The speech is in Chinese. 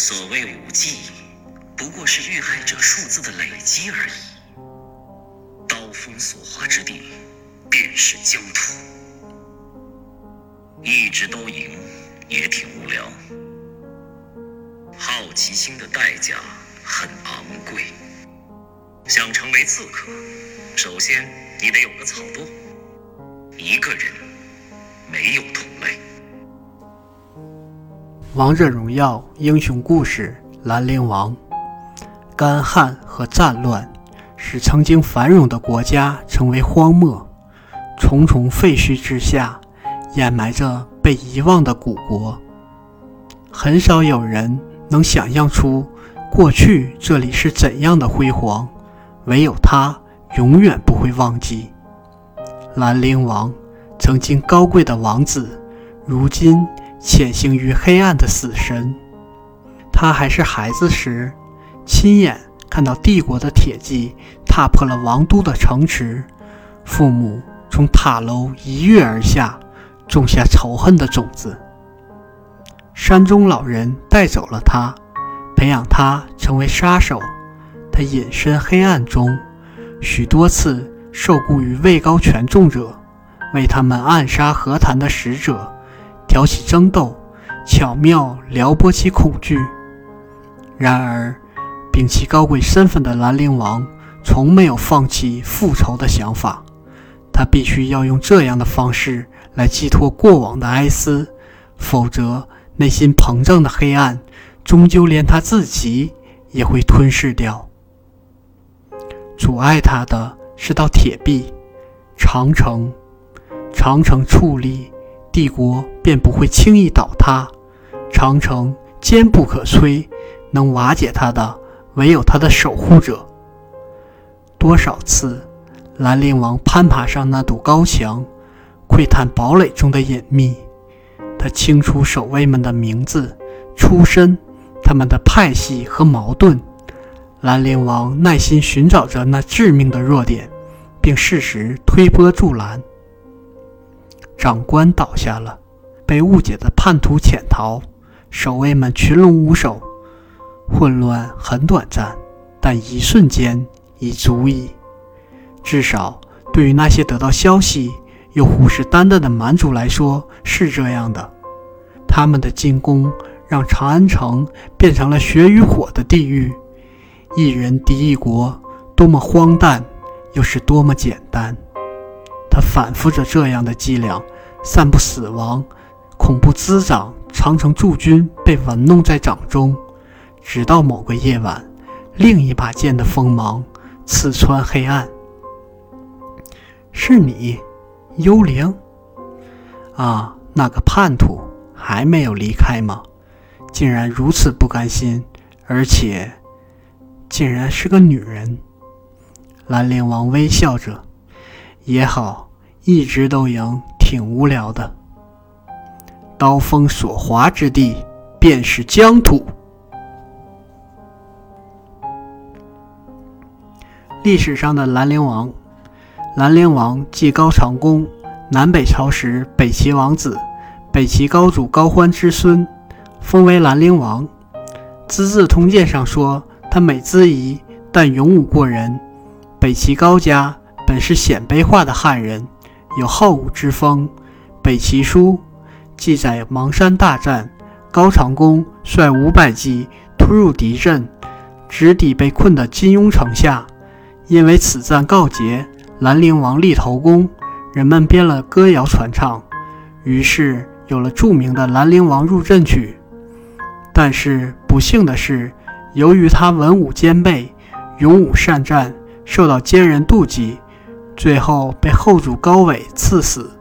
所谓武技，不过是遇害者数字的累积而已。刀锋所划之地，便是疆土。一直都赢，也挺无聊。好奇心的代价很昂贵。想成为刺客，首先你得有个草垛。一个人没有同类。王者荣耀英雄故事：兰陵王。干旱和战乱使曾经繁荣的国家成为荒漠，重重废墟之下。掩埋着被遗忘的古国，很少有人能想象出过去这里是怎样的辉煌，唯有他永远不会忘记。兰陵王，曾经高贵的王子，如今潜行于黑暗的死神。他还是孩子时，亲眼看到帝国的铁骑踏破了王都的城池，父母从塔楼一跃而下。种下仇恨的种子。山中老人带走了他，培养他成为杀手。他隐身黑暗中，许多次受雇于位高权重者，为他们暗杀和谈的使者，挑起争斗，巧妙撩拨其恐惧。然而，摒弃高贵身份的兰陵王，从没有放弃复仇的想法。他必须要用这样的方式。来寄托过往的哀思，否则内心膨胀的黑暗，终究连他自己也会吞噬掉。阻碍他的是道铁壁，长城。长城矗立，帝国便不会轻易倒塌。长城坚不可摧，能瓦解它的唯有它的守护者。多少次，兰陵王攀爬上那堵高墙。窥探堡垒中的隐秘，他清楚守卫们的名字、出身、他们的派系和矛盾。兰陵王耐心寻找着那致命的弱点，并适时推波助澜。长官倒下了，被误解的叛徒潜逃，守卫们群龙无首。混乱很短暂，但一瞬间已足矣。至少对于那些得到消息。又虎视眈眈的蛮族来说是这样的，他们的进攻让长安城变成了血与火的地狱。一人敌一国，多么荒诞，又是多么简单。他反复着这样的伎俩，散布死亡，恐怖滋长。长城驻军被玩弄在掌中，直到某个夜晚，另一把剑的锋芒刺穿黑暗。是你。幽灵啊，那个叛徒还没有离开吗？竟然如此不甘心，而且竟然是个女人。兰陵王微笑着，也好，一直都赢，挺无聊的。刀锋所划之地，便是疆土。历史上的兰陵王。兰陵王即高长恭，南北朝时北齐王子，北齐高祖高欢之孙，封为兰陵王。《资治通鉴》上说他美姿仪，但勇武过人。北齐高家本是鲜卑化的汉人，有好武之风。《北齐书》记载邙山大战，高长恭率五百骑突入敌阵，直抵被困的金庸城下。因为此战告捷。兰陵王立头功，人们编了歌谣传唱，于是有了著名的《兰陵王入阵曲》。但是不幸的是，由于他文武兼备，勇武善战，受到奸人妒忌，最后被后主高纬赐死。